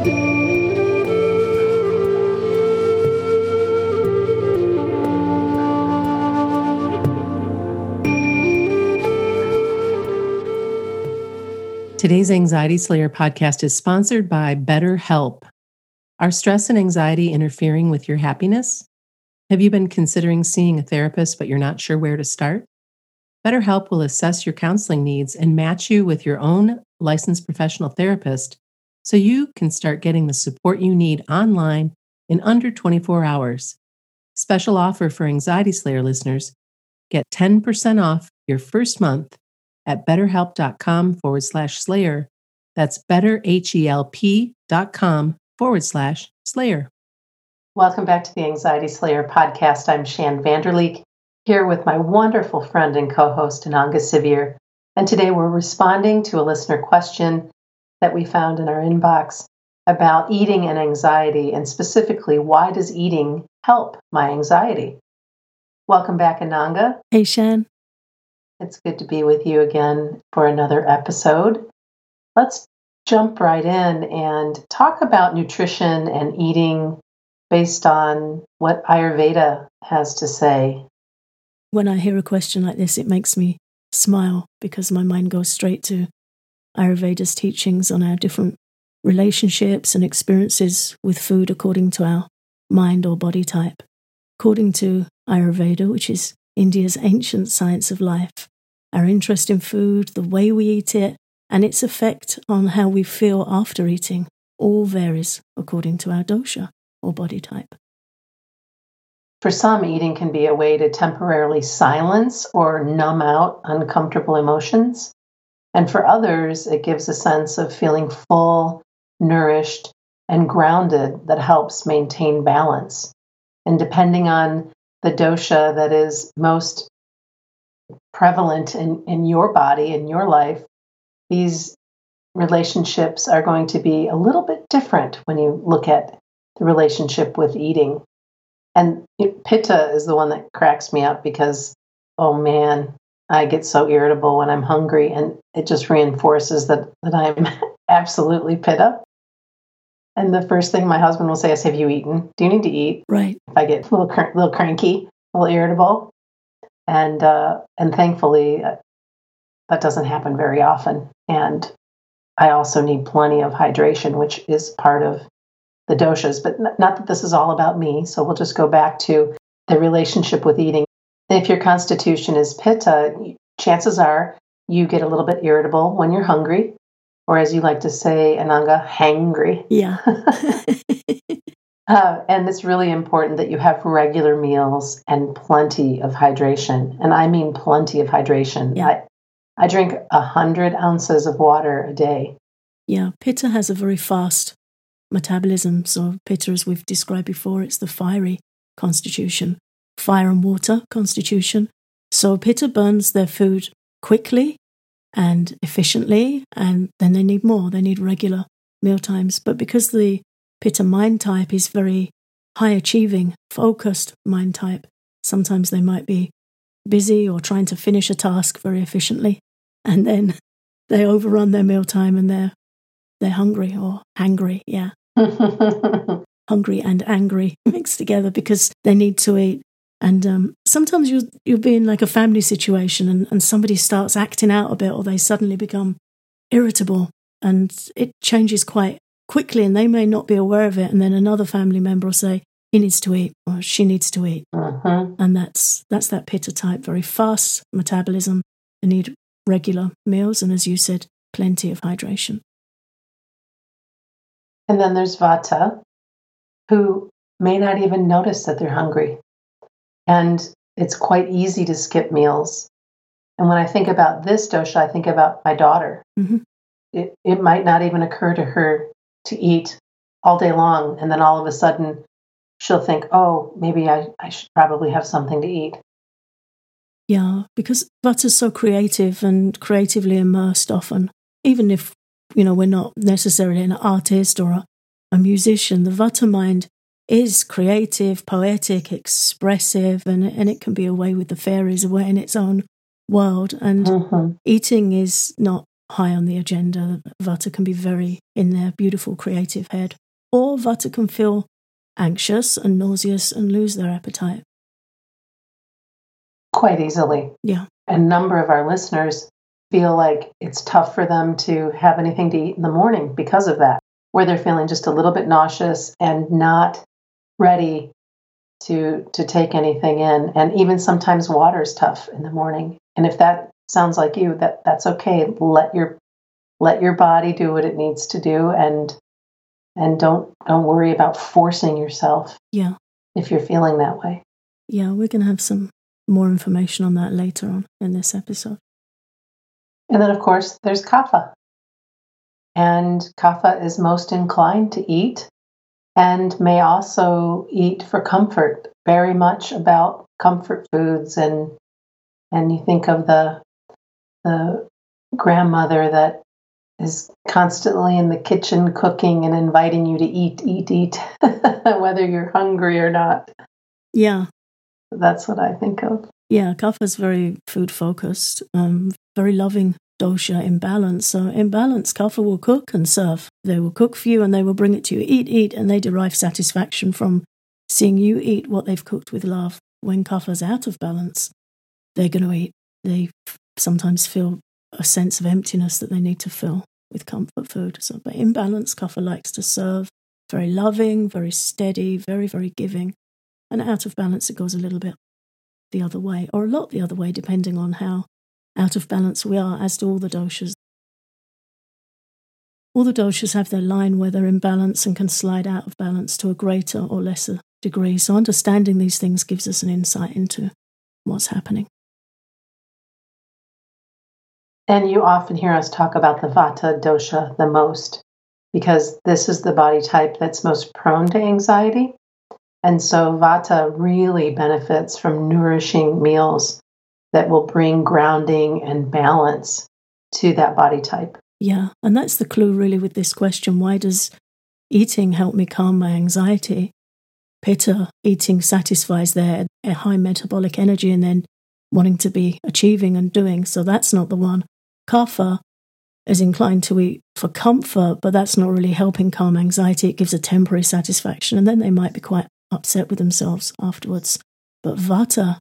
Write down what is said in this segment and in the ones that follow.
Today's Anxiety Slayer podcast is sponsored by BetterHelp. Are stress and anxiety interfering with your happiness? Have you been considering seeing a therapist, but you're not sure where to start? BetterHelp will assess your counseling needs and match you with your own licensed professional therapist so you can start getting the support you need online in under 24 hours. Special offer for Anxiety Slayer listeners get 10% off your first month at betterhelp.com forward slash slayer. That's betterhelp.com forward slash slayer. Welcome back to the Anxiety Slayer podcast. I'm Shann Vander Leek here with my wonderful friend and co host, Ananga Sivyer. And today we're responding to a listener question that we found in our inbox about eating and anxiety, and specifically, why does eating help my anxiety? Welcome back, Ananga. Hey, Shann. It's good to be with you again for another episode. Let's jump right in and talk about nutrition and eating based on what Ayurveda has to say. When I hear a question like this, it makes me smile because my mind goes straight to Ayurveda's teachings on our different relationships and experiences with food according to our mind or body type. According to Ayurveda, which is India's ancient science of life, our interest in food, the way we eat it, and its effect on how we feel after eating all varies according to our dosha or body type. For some, eating can be a way to temporarily silence or numb out uncomfortable emotions. And for others, it gives a sense of feeling full, nourished, and grounded that helps maintain balance. And depending on the dosha that is most prevalent in, in your body, in your life, these relationships are going to be a little bit different when you look at the relationship with eating. And pitta is the one that cracks me up because, oh man, I get so irritable when I'm hungry, and it just reinforces that, that I'm absolutely pitta. And the first thing my husband will say is, "Have you eaten? Do you need to eat?" Right. If I get a little, cr- little cranky, a little irritable, and uh, and thankfully uh, that doesn't happen very often. And I also need plenty of hydration, which is part of the doshas. But n- not that this is all about me. So we'll just go back to the relationship with eating. And if your constitution is pitta, chances are you get a little bit irritable when you're hungry, or as you like to say, Ananga, hangry. Yeah. Uh, and it's really important that you have regular meals and plenty of hydration. And I mean plenty of hydration. Yeah. I, I drink 100 ounces of water a day. Yeah, Pitta has a very fast metabolism. So, Pitta, as we've described before, it's the fiery constitution, fire and water constitution. So, Pitta burns their food quickly and efficiently, and then they need more. They need regular meal times. But because the Pitta mind type is very high achieving, focused mind type. Sometimes they might be busy or trying to finish a task very efficiently, and then they overrun their mealtime and they're they're hungry or hangry, yeah. hungry and angry mixed together because they need to eat. And um, sometimes you'll, you'll be in like a family situation and, and somebody starts acting out a bit or they suddenly become irritable and it changes quite quickly and they may not be aware of it. And then another family member will say, he needs to eat or she needs to eat. Uh-huh. And that's, that's that pitta type, very fast metabolism. They need regular meals. And as you said, plenty of hydration. And then there's Vata, who may not even notice that they're hungry. And it's quite easy to skip meals. And when I think about this dosha, I think about my daughter. Mm-hmm. It, it might not even occur to her to eat all day long. And then all of a sudden, she'll think, oh, maybe I, I should probably have something to eat. Yeah, because Vata's so creative and creatively immersed often. Even if, you know, we're not necessarily an artist or a, a musician, the Vata mind is creative, poetic, expressive, and, and it can be away with the fairies, away in its own world. And mm-hmm. eating is not high on the agenda. Vata can be very in their beautiful creative head. Or Vata can feel anxious and nauseous and lose their appetite. Quite easily. Yeah. A number of our listeners feel like it's tough for them to have anything to eat in the morning because of that, where they're feeling just a little bit nauseous and not ready to to take anything in. And even sometimes water is tough in the morning. And if that sounds like you that that's okay. Let your let your body do what it needs to do and and don't don't worry about forcing yourself yeah. if you're feeling that way. Yeah we're going to have some more information on that later on in this episode. And then of course there's kapha. And kapha is most inclined to eat and may also eat for comfort. Very much about comfort foods and and you think of the the grandmother that is constantly in the kitchen cooking and inviting you to eat eat eat whether you're hungry or not. Yeah. That's what i think of. Yeah kapha is very food focused um, very loving dosha imbalance. So imbalance, kapha will cook and serve. They will cook for you and they will bring it to you. Eat, eat, and they derive satisfaction from seeing you eat what they've cooked with love. When kapha's out of balance, they're going to eat. They sometimes feel a sense of emptiness that they need to fill with comfort food. So, but in balance, kapha likes to serve. Very loving, very steady, very, very giving. And out of balance, it goes a little bit the other way, or a lot the other way, depending on how out of balance we are, as do all the doshas. All the doshas have their line where they're in balance and can slide out of balance to a greater or lesser degree. So, understanding these things gives us an insight into what's happening. And you often hear us talk about the vata dosha the most because this is the body type that's most prone to anxiety. And so vata really benefits from nourishing meals that will bring grounding and balance to that body type. Yeah, and that's the clue really with this question. Why does eating help me calm my anxiety? Pitta, eating satisfies their high metabolic energy and then wanting to be achieving and doing. So that's not the one. Kapha is inclined to eat for comfort, but that's not really helping calm anxiety. It gives a temporary satisfaction, and then they might be quite upset with themselves afterwards. But Vata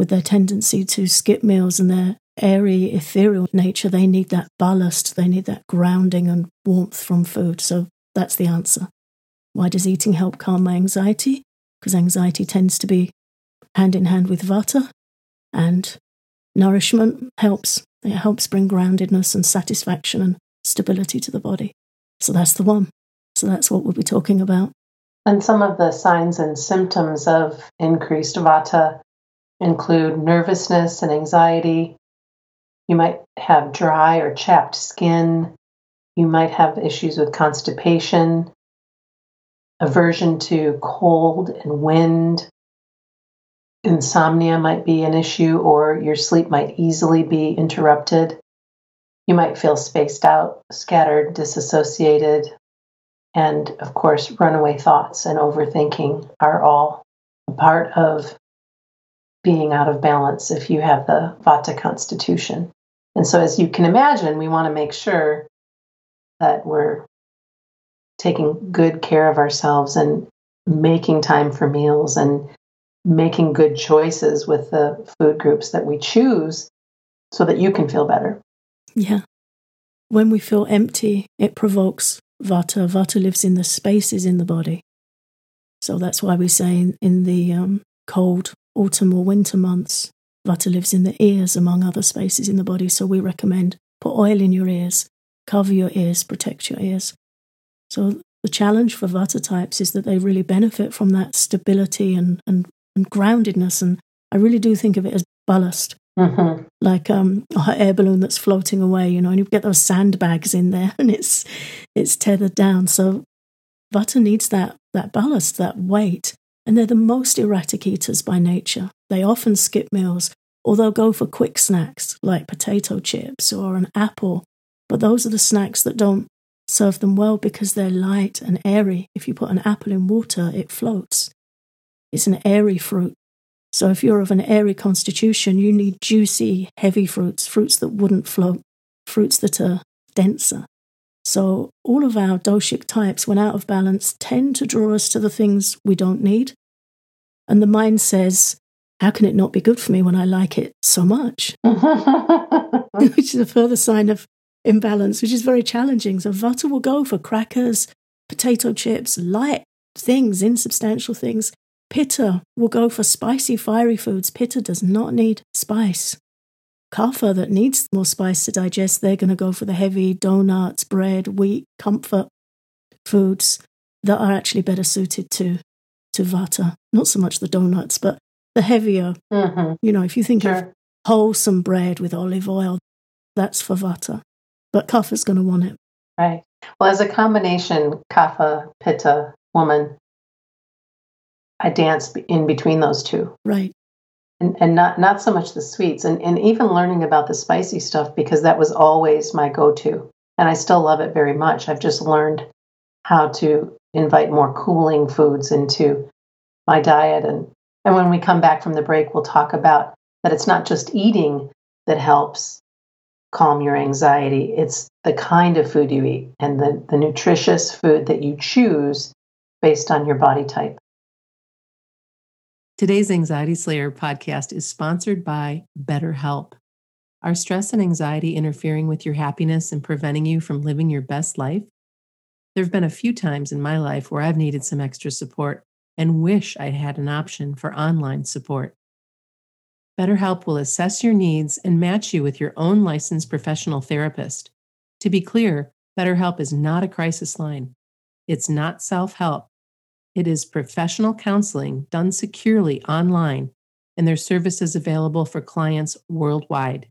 with their tendency to skip meals and their airy, ethereal nature, they need that ballast, they need that grounding and warmth from food. So that's the answer. Why does eating help calm my anxiety? Because anxiety tends to be hand in hand with vata, and nourishment helps. It helps bring groundedness and satisfaction and stability to the body. So that's the one. So that's what we'll be talking about. And some of the signs and symptoms of increased vata include nervousness and anxiety. You might have dry or chapped skin. You might have issues with constipation, aversion to cold and wind. Insomnia might be an issue, or your sleep might easily be interrupted. You might feel spaced out, scattered, disassociated. And of course, runaway thoughts and overthinking are all a part of being out of balance if you have the Vata constitution. And so, as you can imagine, we want to make sure that we're taking good care of ourselves and making time for meals and making good choices with the food groups that we choose so that you can feel better. Yeah. When we feel empty, it provokes Vata. Vata lives in the spaces in the body. So that's why we say in, in the um, cold autumn or winter months. Vata lives in the ears, among other spaces in the body, so we recommend put oil in your ears, cover your ears, protect your ears. So the challenge for Vata types is that they really benefit from that stability and, and, and groundedness. And I really do think of it as ballast, mm-hmm. like um, a hot air balloon that's floating away, you know, and you get those sandbags in there and it's it's tethered down. So Vata needs that that ballast, that weight and they're the most erratic eaters by nature. They often skip meals, or they'll go for quick snacks like potato chips or an apple. But those are the snacks that don't serve them well because they're light and airy. If you put an apple in water, it floats. It's an airy fruit. So if you're of an airy constitution, you need juicy, heavy fruits, fruits that wouldn't float fruits that are denser. So all of our doshic types, when out of balance, tend to draw us to the things we don't need. And the mind says, how can it not be good for me when I like it so much? which is a further sign of imbalance, which is very challenging. So Vata will go for crackers, potato chips, light things, insubstantial things. Pitta will go for spicy, fiery foods. Pitta does not need spice. Kapha that needs more spice to digest, they're going to go for the heavy donuts, bread, wheat, comfort foods that are actually better suited to to Vata. Not so much the donuts, but the heavier. Mm-hmm. You know, if you think sure. of wholesome bread with olive oil, that's for Vata. But Kapha's going to want it. Right. Well, as a combination Kapha Pitta woman, I dance in between those two. Right. And, and not not so much the sweets and, and even learning about the spicy stuff because that was always my go-to and i still love it very much i've just learned how to invite more cooling foods into my diet and and when we come back from the break we'll talk about that it's not just eating that helps calm your anxiety it's the kind of food you eat and the, the nutritious food that you choose based on your body type Today's Anxiety Slayer podcast is sponsored by BetterHelp. Are stress and anxiety interfering with your happiness and preventing you from living your best life? There have been a few times in my life where I've needed some extra support and wish I had an option for online support. BetterHelp will assess your needs and match you with your own licensed professional therapist. To be clear, BetterHelp is not a crisis line. It's not self help it is professional counseling done securely online, and their service is available for clients worldwide.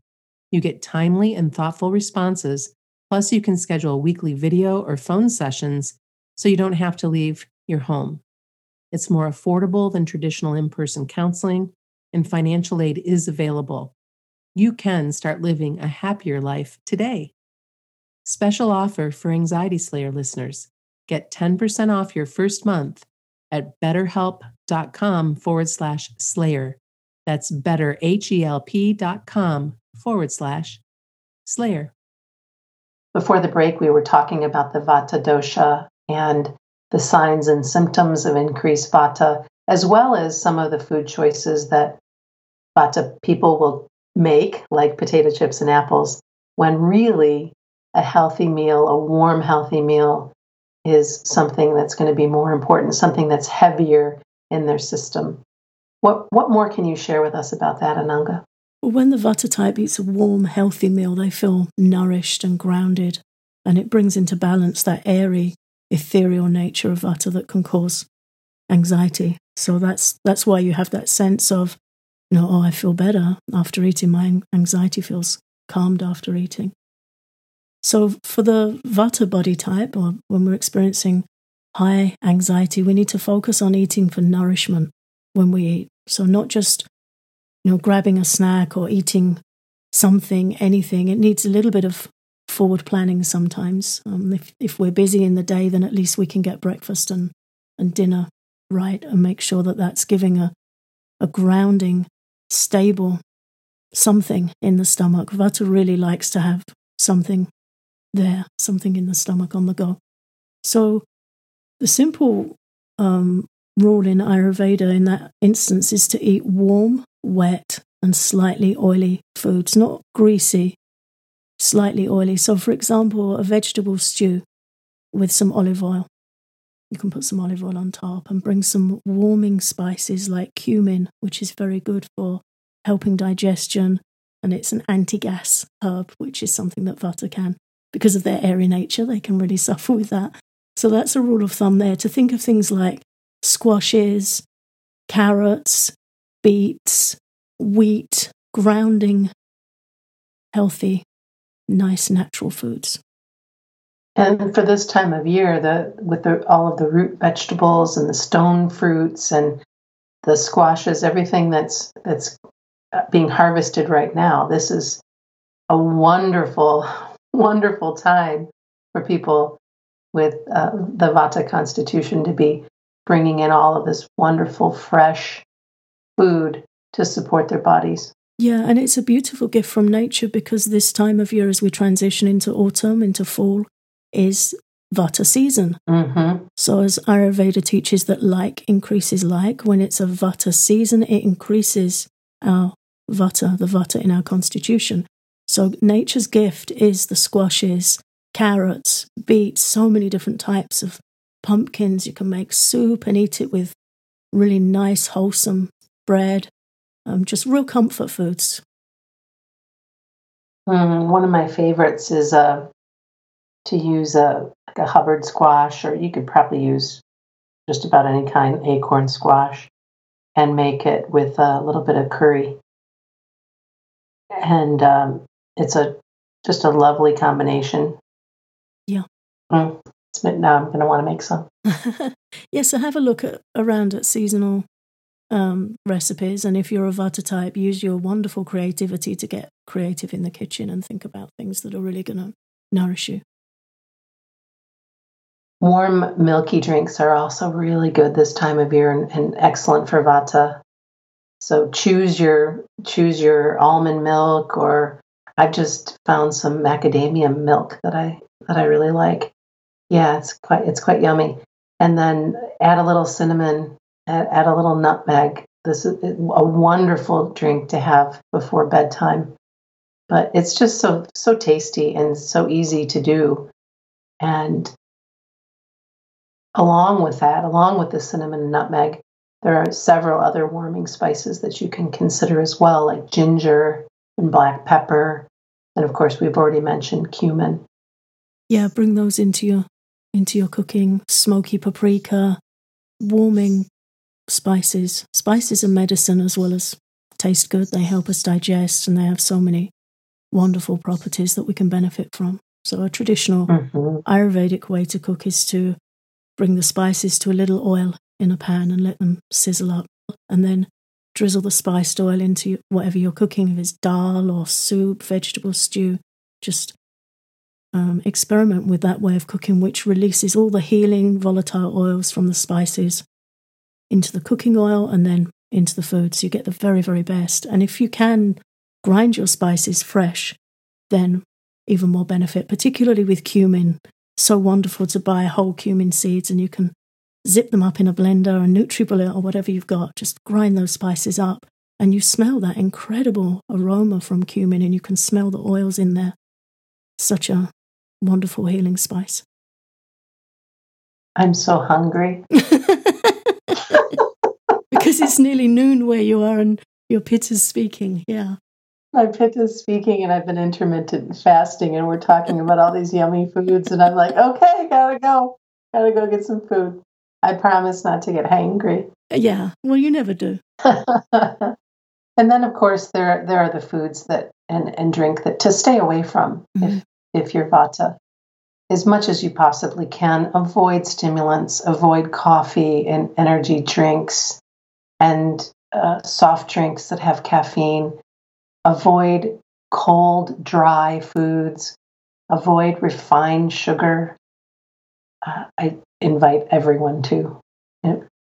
You get timely and thoughtful responses, plus, you can schedule weekly video or phone sessions so you don't have to leave your home. It's more affordable than traditional in person counseling, and financial aid is available. You can start living a happier life today. Special offer for Anxiety Slayer listeners get 10% off your first month at betterhelp.com forward slash slayer. That's betterhelp.com forward slash slayer. Before the break, we were talking about the Vata dosha and the signs and symptoms of increased Vata, as well as some of the food choices that Vata people will make, like potato chips and apples, when really a healthy meal, a warm, healthy meal, is something that's going to be more important, something that's heavier in their system. What, what more can you share with us about that, Ananga? Well, when the Vata type eats a warm, healthy meal, they feel nourished and grounded, and it brings into balance that airy, ethereal nature of Vata that can cause anxiety. So that's that's why you have that sense of, you know, oh, I feel better after eating. My anxiety feels calmed after eating. So, for the Vata body type, or when we're experiencing high anxiety, we need to focus on eating for nourishment when we eat. So, not just you know grabbing a snack or eating something, anything. It needs a little bit of forward planning sometimes. Um, if if we're busy in the day, then at least we can get breakfast and and dinner right and make sure that that's giving a a grounding, stable something in the stomach. Vata really likes to have something there, something in the stomach on the go. So the simple um, rule in Ayurveda in that instance is to eat warm, wet, and slightly oily foods, not greasy, slightly oily. So, for example, a vegetable stew with some olive oil. You can put some olive oil on top and bring some warming spices like cumin, which is very good for helping digestion. And it's an anti gas herb, which is something that Vata can because of their airy nature, they can really suffer with that. So that's a rule of thumb there to think of things like squashes, carrots, beets, wheat, grounding, healthy, nice natural foods. And for this time of year, the with the, all of the root vegetables and the stone fruits and the squashes, everything that's that's being harvested right now, this is a wonderful, wonderful time for people with uh, the Vata constitution to be bringing in all of this wonderful, fresh food to support their bodies. Yeah, and it's a beautiful gift from nature because this time of year, as we transition into autumn, into fall, is Vata season. Mm-hmm. So, as Ayurveda teaches that like increases like, when it's a Vata season, it increases our Vata, the Vata in our constitution. So, nature's gift is the squashes, carrots, beets, so many different types of pumpkins. You can make soup and eat it with really nice, wholesome bread um, just real comfort foods. Mm, one of my favorites is uh, to use a, like a Hubbard squash, or you could probably use just about any kind acorn squash, and make it with a little bit of curry. And um, it's a just a lovely combination. Yeah. Mm, now I'm going to want to make some. yeah, so have a look at around at seasonal um, recipes. And if you're a Vata type, use your wonderful creativity to get creative in the kitchen and think about things that are really going to nourish you. Warm, milky drinks are also really good this time of year and, and excellent for Vata. So choose your choose your almond milk, or I've just found some macadamia milk that I that I really like. Yeah, it's quite it's quite yummy. And then add a little cinnamon add, a little nutmeg. This is a wonderful drink to have before bedtime. But it's just so so tasty and so easy to do. And along with that, along with the cinnamon and nutmeg, there are several other warming spices that you can consider as well, like ginger and black pepper. And of course, we've already mentioned cumin. Yeah, bring those into your into your cooking. Smoky paprika, warming spices. Spices are medicine as well as taste good. They help us digest and they have so many wonderful properties that we can benefit from. So, a traditional mm-hmm. Ayurvedic way to cook is to bring the spices to a little oil in a pan and let them sizzle up, and then drizzle the spiced oil into whatever you're cooking, if it's dal or soup, vegetable stew. Just um, experiment with that way of cooking, which releases all the healing volatile oils from the spices into the cooking oil and then into the food. So you get the very, very best. And if you can grind your spices fresh, then even more benefit, particularly with cumin. So wonderful to buy whole cumin seeds and you can zip them up in a blender or NutriBullet or whatever you've got. Just grind those spices up and you smell that incredible aroma from cumin and you can smell the oils in there. Such a wonderful healing spice. I'm so hungry. because it's nearly noon where you are and your pit is speaking. Yeah. My pit is speaking, and I've been intermittent fasting, and we're talking about all these yummy foods. And I'm like, okay, gotta go. Gotta go get some food. I promise not to get hangry. Yeah. Well, you never do. and then, of course, there there are the foods that and, and drink that to stay away from mm-hmm. if if you're vata as much as you possibly can, avoid stimulants, avoid coffee and energy drinks and uh, soft drinks that have caffeine. Avoid cold, dry foods. Avoid refined sugar. Uh, I invite everyone to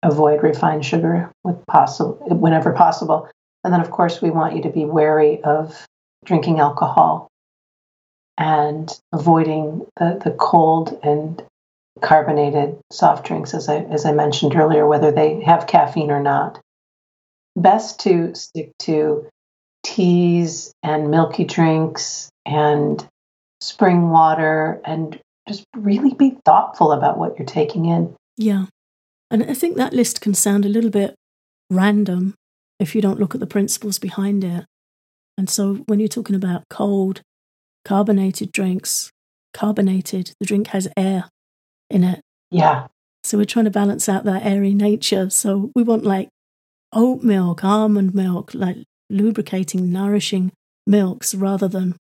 avoid refined sugar with possible whenever possible. And then, of course, we want you to be wary of drinking alcohol and avoiding the, the cold and carbonated soft drinks, as I, as I mentioned earlier, whether they have caffeine or not. Best to stick to teas and milky drinks and spring water and just really be thoughtful about what you're taking in. Yeah. And I think that list can sound a little bit random if you don't look at the principles behind it. And so when you're talking about cold carbonated drinks, carbonated, the drink has air in it. Yeah. So we're trying to balance out that airy nature. So we want like oat milk, almond milk, like lubricating, nourishing milks rather than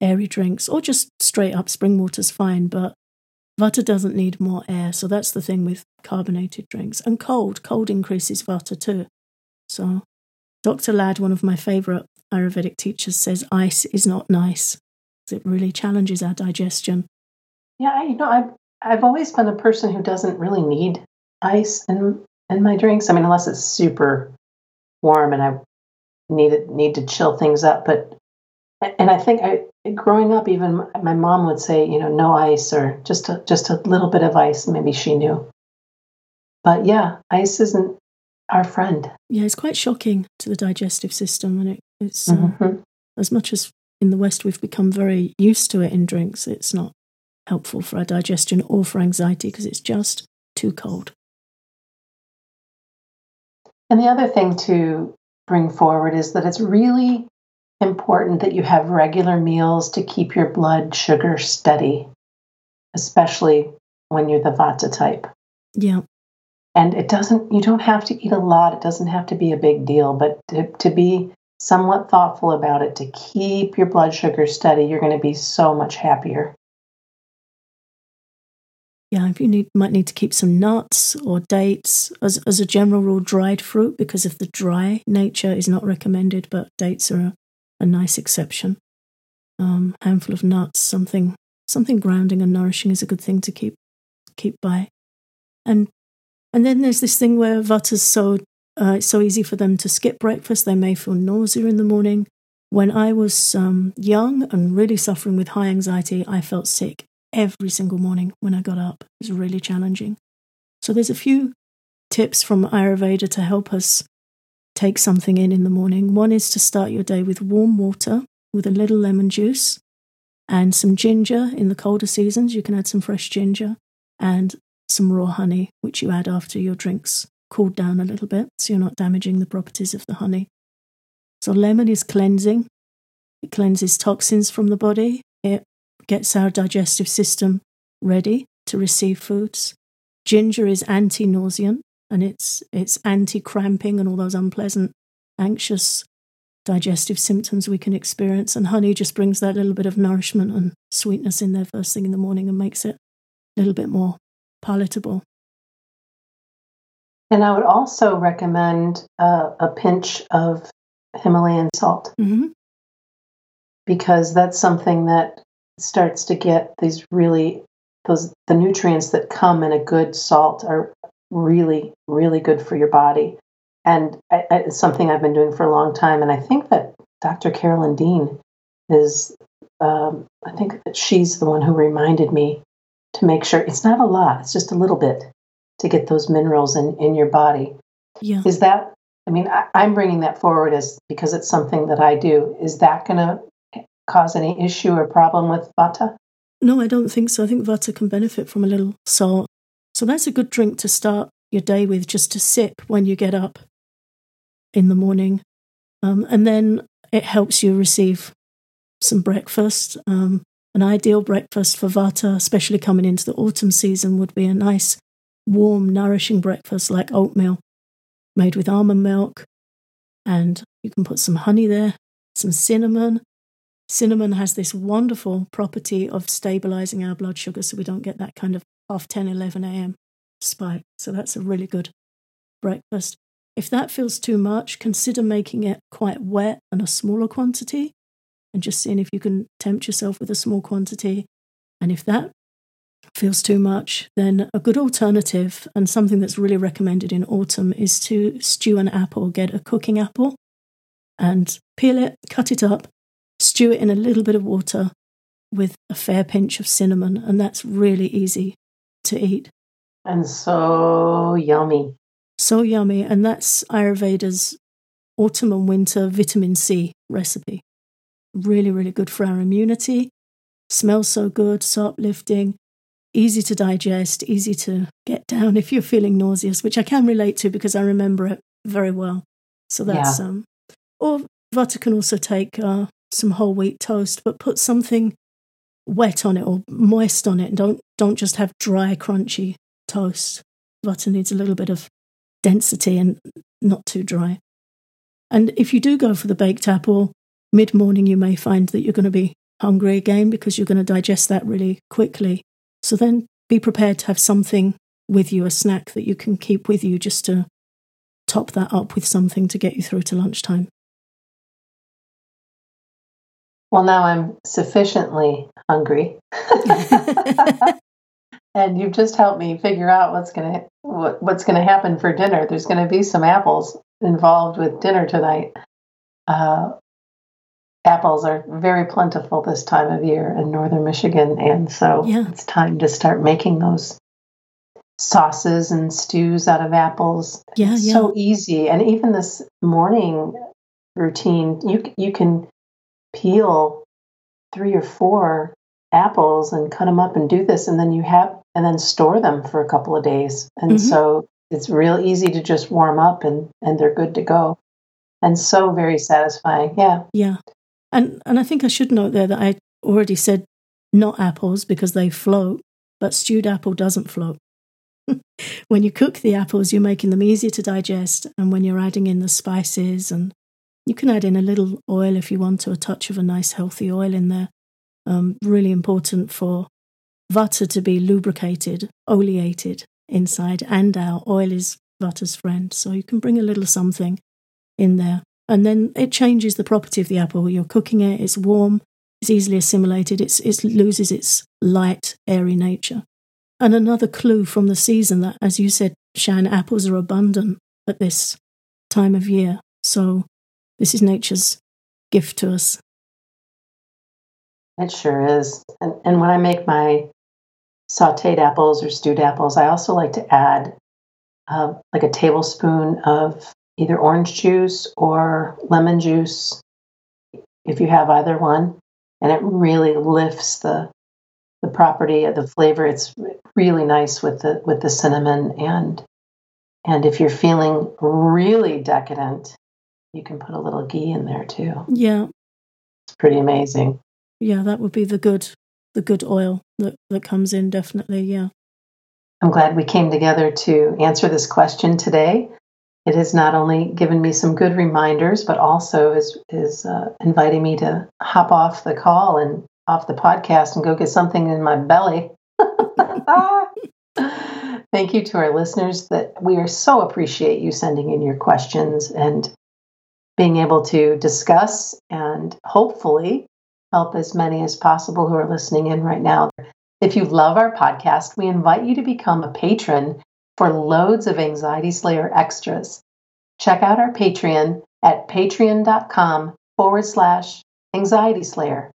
airy drinks or just straight up spring water's fine. But Vata doesn't need more air. So that's the thing with carbonated drinks. And cold, cold increases Vata too. So Dr. Lad, one of my favorite Ayurvedic teachers, says ice is not nice. It really challenges our digestion. Yeah, you know, I've I've always been a person who doesn't really need ice in in my drinks. I mean, unless it's super warm and I need need to chill things up. But and I think I growing up, even my mom would say, you know, no ice or just a, just a little bit of ice. Maybe she knew. But yeah, ice isn't our friend. Yeah, it's quite shocking to the digestive system, and it, it's uh, mm-hmm. uh, as much as in the West we've become very used to it in drinks. It's not helpful for our digestion or for anxiety because it's just too cold. And the other thing to bring forward is that it's really important that you have regular meals to keep your blood sugar steady, especially when you're the Vata type. Yeah. And it doesn't, you don't have to eat a lot. It doesn't have to be a big deal, but to, to be somewhat thoughtful about it, to keep your blood sugar steady, you're going to be so much happier. Yeah, if you need, might need to keep some nuts or dates as, as a general rule, dried fruit because of the dry nature is not recommended, but dates are a, a nice exception. Um, handful of nuts, something something grounding and nourishing is a good thing to keep keep by. And and then there's this thing where Vata's so uh, it's so easy for them to skip breakfast. They may feel nausea in the morning. When I was um, young and really suffering with high anxiety, I felt sick every single morning when I got up. It was really challenging. So there's a few tips from Ayurveda to help us take something in in the morning. One is to start your day with warm water with a little lemon juice and some ginger in the colder seasons. You can add some fresh ginger and some raw honey, which you add after your drinks cooled down a little bit so you're not damaging the properties of the honey. So, lemon is cleansing, it cleanses toxins from the body, it gets our digestive system ready to receive foods. Ginger is anti nauseant and it's, it's anti cramping and all those unpleasant, anxious digestive symptoms we can experience. And honey just brings that little bit of nourishment and sweetness in there first thing in the morning and makes it a little bit more palatable. And I would also recommend uh, a pinch of Himalayan salt. Mm-hmm. because that's something that starts to get these really those the nutrients that come in a good salt are really really good for your body. And I, I, it's something i've been doing for a long time. And i think that dr carolyn dean is um, i think that she's the one who reminded me to make sure it's not a lot, it's just a little bit to get those minerals in, in your body. Yeah. Is that, I mean, I, I'm bringing that forward as because it's something that I do. Is that going to cause any issue or problem with Vata? No, I don't think so. I think Vata can benefit from a little salt. So that's a good drink to start your day with, just to sip when you get up in the morning. Um, and then it helps you receive some breakfast. Um, an ideal breakfast for Vata, especially coming into the autumn season, would be a nice, warm, nourishing breakfast like oatmeal made with almond milk. And you can put some honey there, some cinnamon. Cinnamon has this wonderful property of stabilizing our blood sugar so we don't get that kind of half 10, 11 a.m. spike. So that's a really good breakfast. If that feels too much, consider making it quite wet and a smaller quantity and just seeing if you can tempt yourself with a small quantity. And if that feels too much, then a good alternative and something that's really recommended in autumn is to stew an apple. Get a cooking apple and peel it, cut it up, stew it in a little bit of water with a fair pinch of cinnamon, and that's really easy to eat. And so yummy. So yummy. And that's Ayurveda's autumn and winter vitamin C recipe really, really good for our immunity. Smells so good, so uplifting, easy to digest, easy to get down if you're feeling nauseous, which I can relate to because I remember it very well. So that's yeah. um, or Vata can also take uh, some whole wheat toast, but put something wet on it or moist on it. Don't don't just have dry, crunchy toast. Vata needs a little bit of density and not too dry. And if you do go for the baked apple, mid morning, you may find that you're going to be hungry again because you're going to digest that really quickly. So then be prepared to have something with you, a snack that you can keep with you just to top that up with something to get you through to lunchtime. Well, now I'm sufficiently hungry. and you've just helped me figure out what's going to what, what's going to happen for dinner. There's going to be some apples involved with dinner tonight. uh, apples are very plentiful this time of year in northern Michigan. And so Yeah. it's time to start making those sauces and stews out of apples. Yeah, yeah. so easy. And even this morning routine, you you can peel three or four apples and cut them up and do this and then you have and then store them for a couple of days. And Mhm. so it's real easy to just warm up and and they're good to go. And so very satisfying. Yeah. Yeah. And and I think I should note there that I already said not apples because they float, but stewed apple doesn't float. when you cook the apples, you're making them easier to digest, and when you're adding in the spices, and you can add in a little oil if you want to, a touch of a nice healthy oil in there. Um, really important for Vata to be lubricated, oleated inside and out. Oil is Vata's friend, so you can bring a little something in there and then it changes the property of the apple. You're cooking it; it's warm, it's easily assimilated. It's it loses its light, airy nature. And another clue from the season that, as you said, Shann, apples are abundant at this time of year. So this is nature's gift to us. It sure is. And, and when I make my sauteed apples or stewed apples, I also like to add uh, like a tablespoon of either orange juice or lemon juice, if you have either one. And it really lifts the the property of the flavor. It's really nice with the with the cinnamon and and if you're feeling really decadent, you can put a little ghee in there too. Yeah, It's pretty amazing. yeah, that would be the good the good oil that, that comes in, definitely. Yeah. I'm glad we came together to answer this question today. It has not only given me some good reminders, but also is is uh, inviting me to hop off the call and off the podcast and go get something in my belly. Thank you to our listeners that we are so appreciate you sending in your questions and being able to discuss and hopefully help as many as possible who are listening in right now. If you love our podcast, we invite you to become a patron for loads of Anxiety Slayer extras. Check out our Patreon at patreon.com forward slash anxiety slayer.